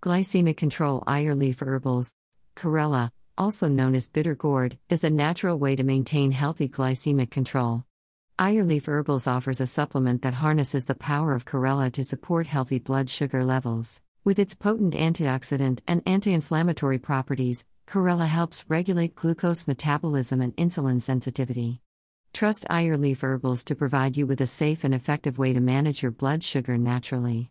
Glycemic control Ayurleaf herbals. Karela, also known as bitter gourd, is a natural way to maintain healthy glycemic control. Ayurleaf herbals offers a supplement that harnesses the power of karela to support healthy blood sugar levels. With its potent antioxidant and anti inflammatory properties, karela helps regulate glucose metabolism and insulin sensitivity. Trust Ayurleaf herbals to provide you with a safe and effective way to manage your blood sugar naturally.